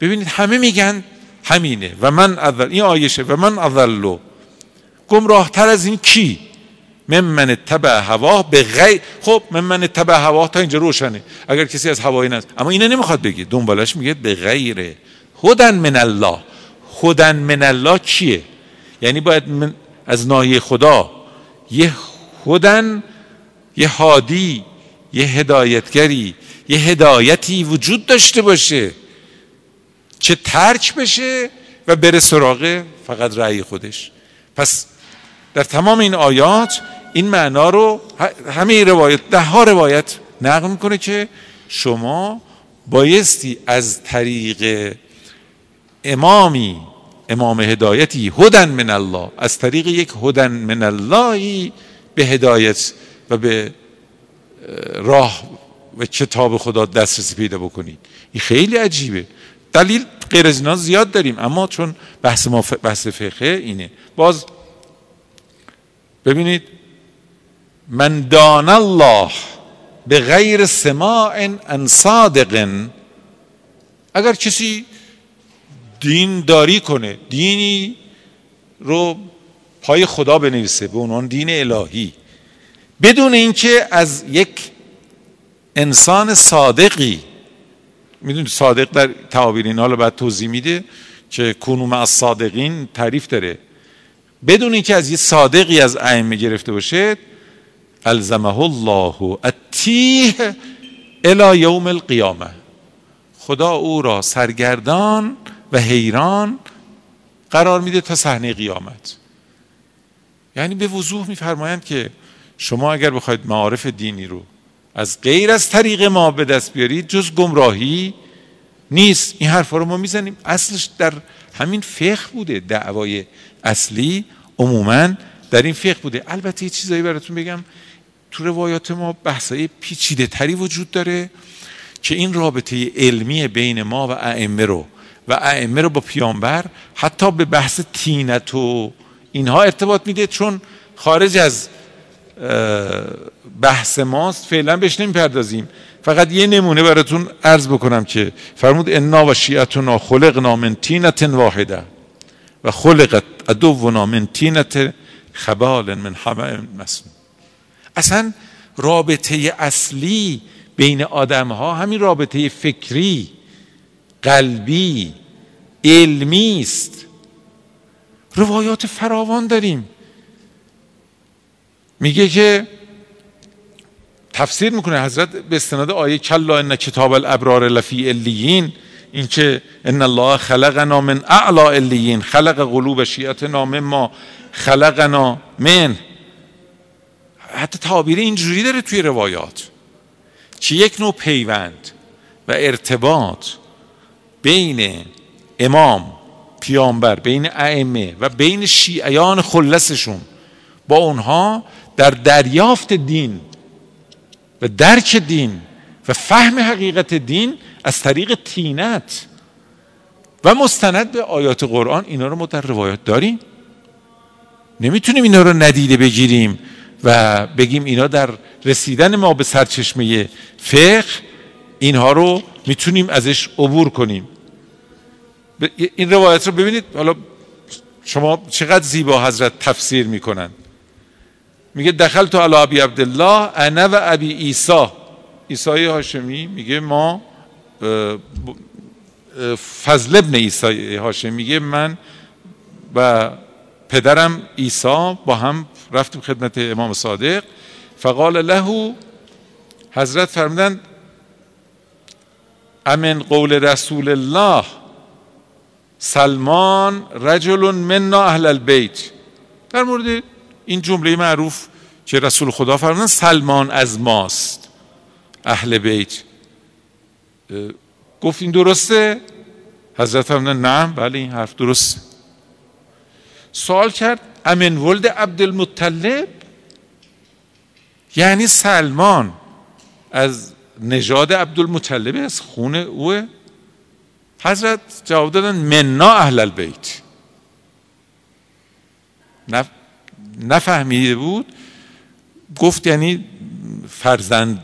ببینید همه میگن همینه. و من اول این آیشه و من اولو گمراه تر از این کی؟ من من تبع هوا به غیر خب من من تبع هوا تا اینجا روشنه. اگر کسی از هوایی نست اما اینه نمی‌خواد بگه دنبالش میگه به غیر خودن من الله. خودن من الله کیه؟ یعنی باید من از ناحیه خدا یه خودن یه هادی یه هدایتگری یه هدایتی وجود داشته باشه که ترک بشه و بره سراغ فقط رأی خودش. پس در تمام این آیات این معنا رو همه روایت ده ها روایت نقل می‌کنه که شما بایستی از طریق امامی امام هدایتی هدن من الله از طریق یک هدن من اللهی به هدایت و به راه و کتاب خدا دسترسی پیدا بکنید این خیلی عجیبه. دلیل غیر از اینا زیاد داریم اما چون بحث ما بحث فقه اینه. باز ببینید من دان الله به غیر سماع ان صادق اگر کسی دین داری کنه دینی رو پای خدا بنویسه به عنوان دین الهی. بدون اینکه از یک انسان صادقی می‌دونید صادق در تعابیر اینا رو بعد توضیح میده که کنوم از صادقین تعریف داره. بدون اینکه از یه صادقی از ائمه گرفته باشه الزمه الله التیه الى یوم القیامه. خدا او را سرگردان و حیران قرار میده تا صحنه قیامت. یعنی به وضوح میفرمایند که شما اگر بخواید معارف دینی رو از غیر از طریق ما به دست بیارید جز گمراهی نیست. این حرفا رو ما می‌زنیم. اصلش در همین فقه بوده. دعوای اصلی عموما در این فقه بوده. البته یه چیزایی براتون بگم. تو روایات ما بحثای پیچیده تری وجود داره که این رابطه علمی بین ما و ائمه رو و ائمه رو با پیامبر حتی به بحث تینت و اینها ارتباط میده. چون خارج از بحث ماست فعلا بهش نمی‌پردازیم. فقط یه نمونه براتون عرض بکنم که فرمود انا و شیعتنا خلقنا من تینت واحده و خلقت عدونا من تینت خبال من همه مسلم اصلا رابطه اصلی بین آدم ها همین رابطه فکری قلبی علمی است. روایات فراوان داریم. میگه که تفسیر می‌کنه حضرت به استناد آیه کلا ان کتاب الابرار لفی الیین این که ان الله خلقنا من اعلا الیین خلق قلوب شیعتنا ما خلقنا من. حتی تعابیر اینجوری داره توی روایات. که یک نوع پیوند و ارتباط بین امام پیامبر بین ائمه و بین شیعیان خلصشون. با اونها در دریافت دین و درک دین و فهم حقیقت دین از طریق تینت و مستند به آیات قرآن اینا رو ما در روایات داریم. نمی‌تونیم اینا رو ندیده بگیریم و بگیم اینا در رسیدن ما به سرچشمه فقه اینها رو می‌تونیم ازش عبور کنیم. این روایت رو ببینید حالا شما چقدر زیبا حضرت تفسیر می‌کنن. میگه دخل تو علی ابی عبدالله انا و ابی ایسا ایسای هاشمی میگه ما فضل ابن ایسای هاشمی میگه من و پدرم ایسا با هم رفتیم خدمت امام صادق. فقال له حضرت فرمودن امن قول رسول الله سلمان رجل منا اهل البیت. در مورد این جمله معروف که رسول خدا فرمودن سلمان از ماست اهل بیت. گفت این درسته؟ حضرت فرمودن نه بله این حرف درسته. سوال کرد امن ولد عبدالمطلب؟ یعنی سلمان از نژاد عبدالمطلب از خون اوه حضرت جواب دادن منا اهل البیت. نفهمیده بود گفت یعنی فرزند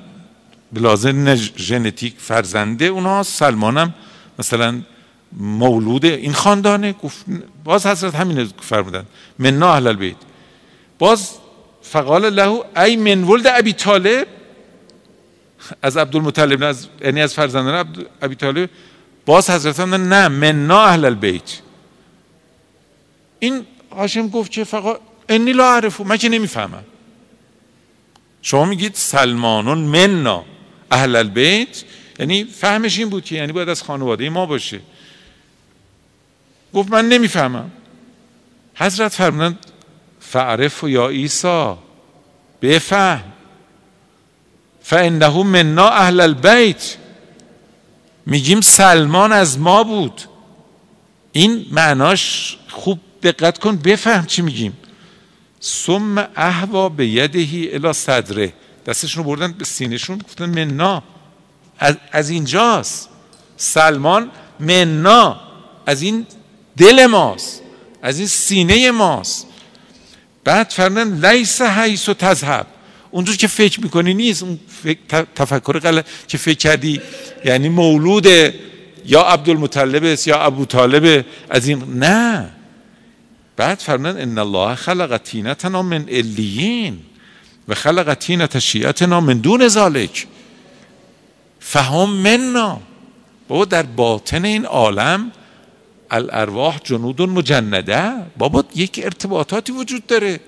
بلازم ژنتیک فرزنده اونها سلمانم مثلا مولود این خاندانه. گفت باز حضرت همین فرمودن. منا اهل البیت. باز فقال له ای من ولد ابی طالب. از عبدالمطلب از یعنی از فرزندان ابی طالب. باز حضرت نه منا اهل البیت. این هاشم گفت که فقط انی لا عرفو من که نمی‌فهمم. شما میگید سلمانون منا اهل البیت؟ یعنی فهمش این بود که یعنی باید از خانواده ما باشه. گفت من نمی‌فهمم. حضرت فرمودند فعرف یا ایسا بفهم. فانه منا اهل البیت. میگیم سلمان از ما بود. این معناش خوب دقت کن بفهم چی میگیم. ثم احوا به یدهی الی صدره. دستشون رو بردن به سینهشون گفتن منا از, از اینجاست. سلمان منا از این دل ماست. از این سینه ماست. بعد فرمودن لیس حیث و تذهب. اونجور که فکر می‌کنی نیست. اون فکر تفکر غلط که فکر کردی یعنی مولود یا عبدالمطلب یا ابو طالب از این نه. بعد فرمودن ان الله خلق تینتنا من الیین و خلق تینت شیعتنا من دون ذالک فهم منا. بابا در باطن این عالم الارواح جنود مجنده بابا یک ارتباطاتی وجود داره.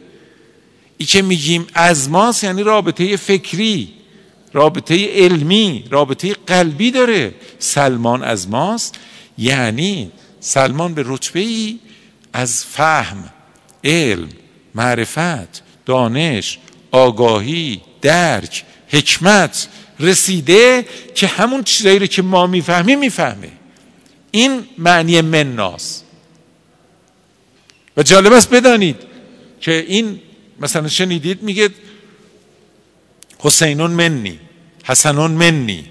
ای که میگیم از ماست یعنی رابطه فکری رابطه علمی رابطه قلبی داره. سلمان از ماست یعنی سلمان به رتبه ای از فهم علم معرفت دانش آگاهی درک حکمت رسیده که همون چیزایی رو که ما می‌فهمیم می‌فهمه. این معنی مناس و جالب است بدانید که این مثلا شنیدید میگه حسینون منی حسنون منی.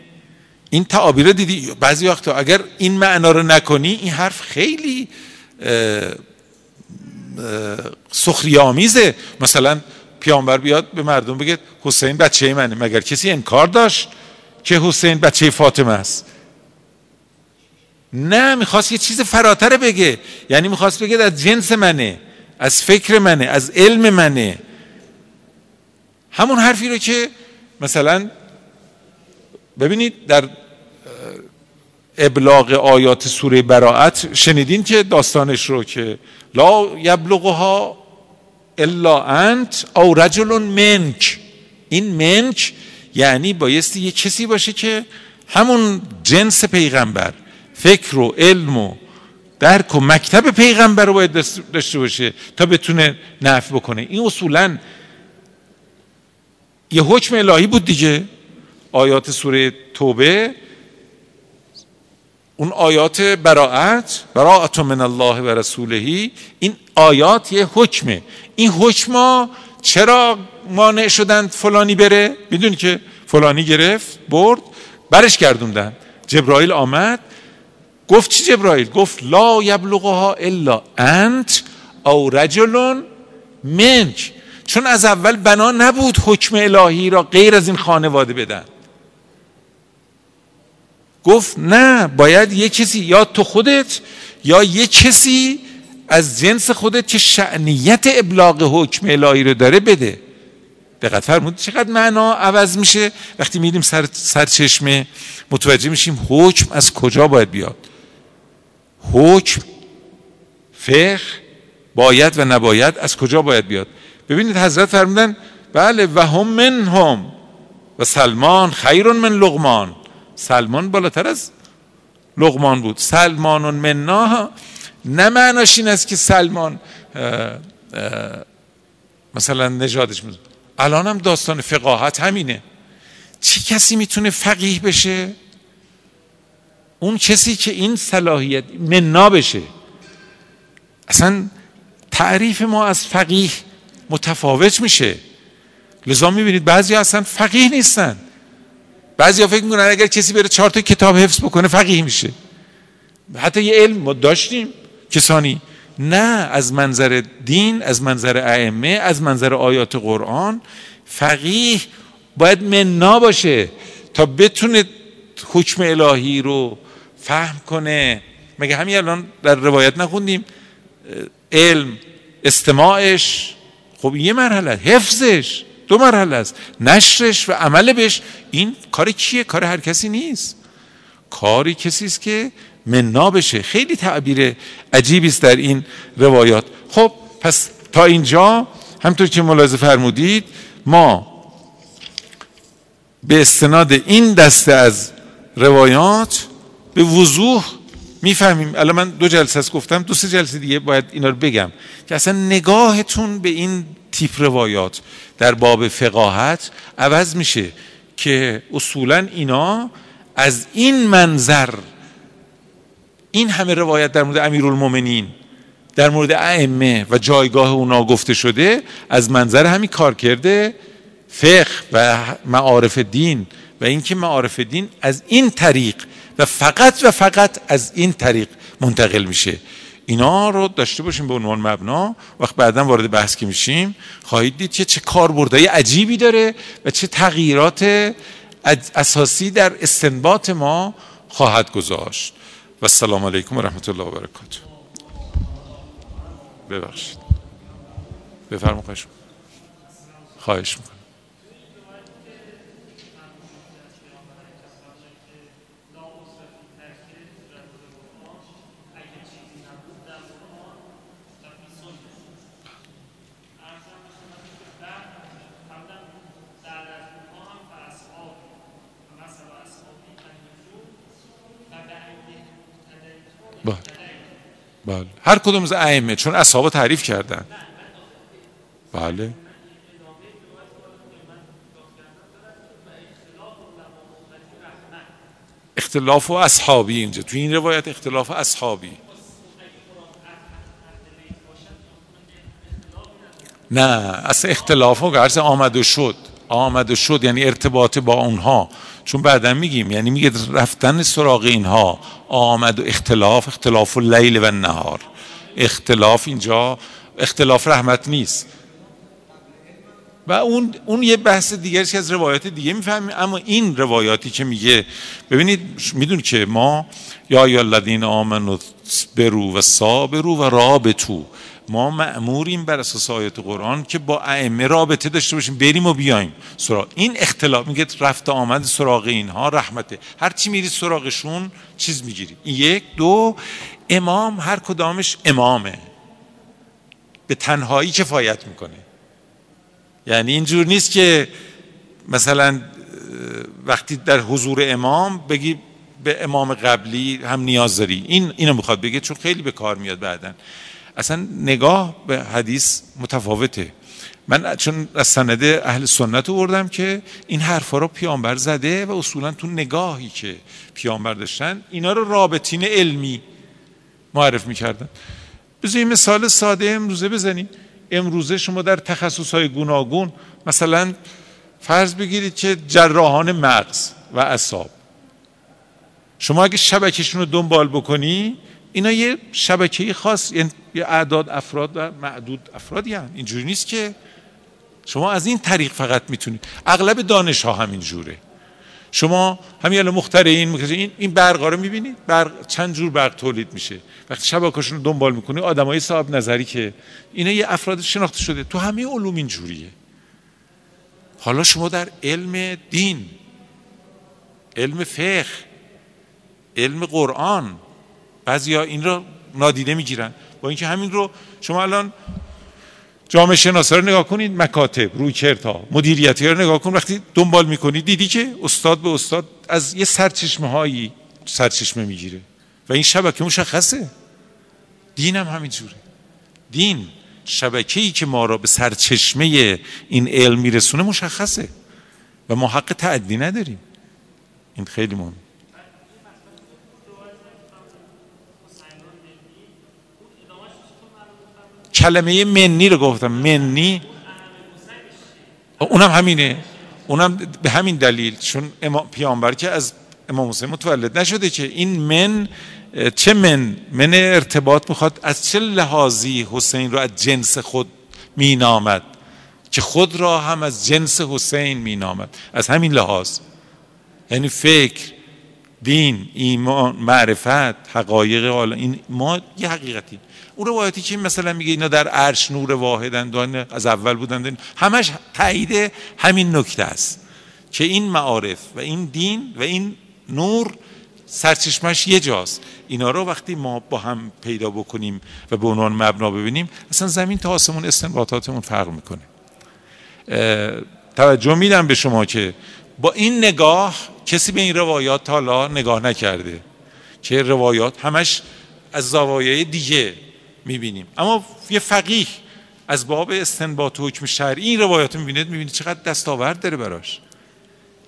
این تعابیر دیدی؟ بعضی وقتا اگر این معنا رو نکنی این حرف خیلی سخری آمیزه مثلا پیامبر بیاد به مردم بگه حسین بچه منه. مگر کسی انکار داشت که حسین بچه فاطمه است؟ نه می‌خواست یه چیز فراتر بگه. یعنی می‌خواست بگه از جنس منه از فکر منه از علم منه. همون حرفی رو که مثلا ببینید در ابلاغ آیات سوره براعت شنیدین که داستانش رو که لا یبلغها الا انت او رجل منک. این منک یعنی بایستی یه کسی باشه که همون جنس پیغمبر فکر و علم و درک و مکتب پیغمبر رو باید داشته باشه تا بتونه نفع بکنه. این اصولا یه حکم الهی بود دیگه. آیات سوره توبه اون آیات براعت براعت من الله و رسولهی این آیات یه حکمه. این حکما چرا مانع شدند فلانی بره؟ می‌دونی که فلانی گرفت برد برش گردوندن. جبرائیل آمد گفت چی جبرائیل؟ گفت لا یبلغها الا انت او رجل منک. چون از اول بنا نبود حکم الهی را غیر از این خانواده بدن. گفت نه باید یه کسی یا تو خودت یا یه کسی از جنس خودت که شعنیت ابلاغ حکم الهی رو داره بده. دقت فرمود چقدر معنا عوض میشه. وقتی میریم سر سرچشمه متوجه میشیم حکم از کجا باید بیاد. حکم فقه باید و نباید از کجا باید بیاد. ببینید حضرت فرمودن بله و هم من هم و سلمان خیر من لغمان سلمان بالاتر از لغمان بود. سلمان منا نه معناش این است که سلمان مثلا نجادش میده الان هم داستان فقاهت همینه. چی کسی می‌تونه فقیه بشه؟ اون کسی که این صلاحیت منا بشه. اصلا تعریف ما از فقیه متفاوت میشه. لذا می‌بینید بعضی اصلا فقیه نیستن. بعضی فکر می‌کنن اگر کسی بره چهار تا کتاب حفظ بکنه فقیه میشه. حتی یه علم ما داشتیم کسانی. نه از منظر دین از منظر ائمه از منظر آیات قرآن. فقیه باید منا باشه تا بتونه حکم الهی رو فهم کنه. مگه همین الان در روایت نخوندیم؟ علم استماعش. خب یه مرحله حفظش. دو مرحله است. نشرش و عمل بهش این کار کیه؟ کار هر کسی نیست. کاری کسی است که منا بشه خیلی تعبیر عجیبی است در این روایات. خب پس تا اینجا همطور که ملاحظه فرمودید ما به استناد این دسته از روایات به وضوح می‌فهمیم. الان من دو جلسه گفتم دو سه جلسه دیگه باید اینا رو بگم که اصلا نگاهتون به این تیپ روایات در باب فقاهت عوض میشه که اصولا اینا از این منظر این همه روایت در مورد امیرالمومنین در مورد ائمه و جایگاه اونا گفته شده از منظر همین کار کرده فقه و معارف دین و اینکه معارف دین از این طریق و فقط و فقط از این طریق منتقل میشه. اینا رو داشته باشیم به عنوان مبنا. وقت بعدا وارد بحث که میشیم. خواهید دید که چه کاربردهای عجیبی داره و چه تغییرات اساسی در استنباط ما خواهد گذاشت. و السلام علیکم و رحمت الله و برکاته. ببخشید. بفرمایید. خواهش می‌کنم. بله. هر کدوم از ائمه چون اصحاب تعریف کردن. بله. اختلاف و اصحابی اینجا. تو این روایت اختلاف اصحابی. نه اصلا اختلاف و گرز آمد و شد. آمد و شد یعنی ارتباط با اونها. چون بعدا میگیم یعنی میگه رفتن سراغ اینها آمد و اختلاف اختلاف و لیل و نهار اختلاف اینجا اختلاف رحمت نیست. و اون اون یه بحث دیگرش از روایات دیگه می‌فهمیم. اما این روایاتی که میگه ببینید می‌دونید که ما یا یا الذین آمنوا برو و صابرو و رابطو ما مأموریم بر اساس آیات قرآن که با ائمه رابطه داشته باشیم بریم و بیایم سراغ. این اختلاف میگه رفت آمد سراغ اینها رحمته. هر چی میری سراغشون چیز می‌گیری. یک دو امام هر کدامش امامه. به تنهایی کفایت می‌کنه. یعنی اینجور نیست که مثلا وقتی در حضور امام بگی به امام قبلی هم نیاز داری. این اینو می‌خواد بگه چون خیلی به کار میاد بعدا. اصلا نگاه به حدیث متفاوته. من چون از سند اهل سنت بردم که این حرفا رو پیامبر زده و اصولا تو نگاهی که پیامبر داشتن اینا رو رابطین علمی معرف می‌کردن. بذار مثال ساده امروزه بزنیم. امروزه شما در تخصص های گوناگون مثلا فرض بگیرید که جراحان مغز و اصاب شما اگه شبکشون رو دنبال بکنی اینا یه شبکه خاص یعنی یه اعداد افراد و معدود افرادی هم اینجوری نیست که شما از این طریق فقط می‌تونید. اغلب دانش ها همین جوره. شما همین الان مخترعین این این برق رو می‌بینید؟ برق چند جور برق تولید میشه. وقتی شبکهشون رو دنبال می‌کنی آدمای صاحب نظری که اینا یه افراد شناخته شده. تو همه علوم این جوریه. حالا شما در علم دین علم فقه علم قرآن بعضیا این رو نادیده می‌گیرن. با اینکه همین رو شما الان جامعه شناسا رو نگاه کنید مکاتب روی کرتا مدیریتی رو نگاه کن وقتی دنبال می‌کنید دیدی که استاد به استاد از یه سرچشمه هایی سرچشمه می‌گیره. و این شبکه مشخصه. دین هم همینجوره دین شبکه ای که ما را به سرچشمه این علم میرسونه مشخصه. و ما حق تعدی نداریم. این خیلی مهم کلمه منی رو گفتم. منی. اونم همینه. اونم به همین دلیل. چون پیامبر که از امام حسین متولد نشده که این من چه من؟ من ارتباط می‌خواد از چه لحاظی حسین رو از جنس خود مینامد؟ که خود را هم از جنس حسین مینامد. از همین لحاظ. یعنی فکر دین ایمان معرفت حقایق این ما یه حقیقتی اون روایتی که مثلا میگه اینا در عرش نور واحدن از اول بودن همش تایید همین نکته است که این معارف و این دین و این نور سرچشمش یه جاست. اینا رو وقتی ما با هم پیدا بکنیم و به عنوان مبنا ببینیم اصلا زمین تا آسمون استنباطاتمون فرق می‌کنه. توجه میدم به شما که با این نگاه کسی به این روایات حالا نگاه نکرده که روایات همش از زوایای دیگه می‌بینیم. اما یه فقیه از باب استنباط و حکم شرعی این روایات می‌بینید می‌بینید چقدر دستاورد داره براش.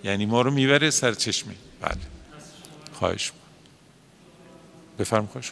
یعنی ما رو می‌بره سر چشمی بله. خواهش بفرم خواهش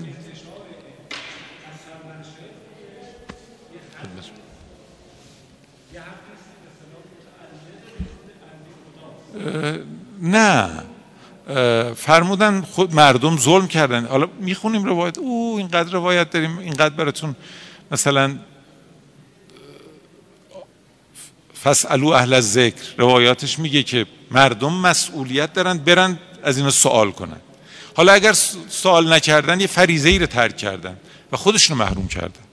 فرمودن خود مردم ظلم کردن. حالا می‌خونیم روایت. او اینقدر روایت داریم اینقدر براتون مثلا فسالو اهل ذکر روایاتش میگه که مردم مسئولیت دارن برن از اینا سوال کنن. حالا اگر سوال نکردن یه فریزه ای رو ترک کردن و خودشونو محروم کردن.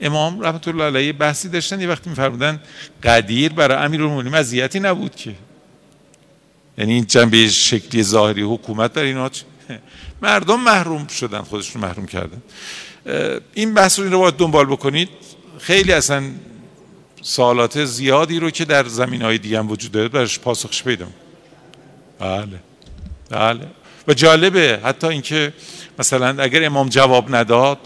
امام رحمت الله علیه بحثی داشتن یه وقتی میفرمودن قدیر برای امیرالمومنین مزیتی نبود که. یعنی این جنبه شکلی ظاهری حکومت در اینا مردم محروم شدن خودشون محروم کردن. این بحث رو این رو باید دنبال بکنید. خیلی اصلا سوالات زیادی رو که در زمین های دیگه هم وجود داره برش پاسخش پیدا بله. بله. و جالبه حتی اینکه مثلا اگر امام جواب نداد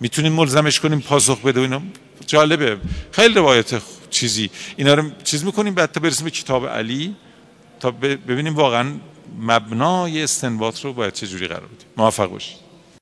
می‌تونیم ملزمش کنیم پاسخ بده اینا. جالبه. خیلی روایت چیزی. اینا رو چیز می‌کنیم بعد تا برسیم به کتاب علی. تا ببینیم واقعا مبنای استنباط رو باید چه جوری قرار بدیم. موفق باشید.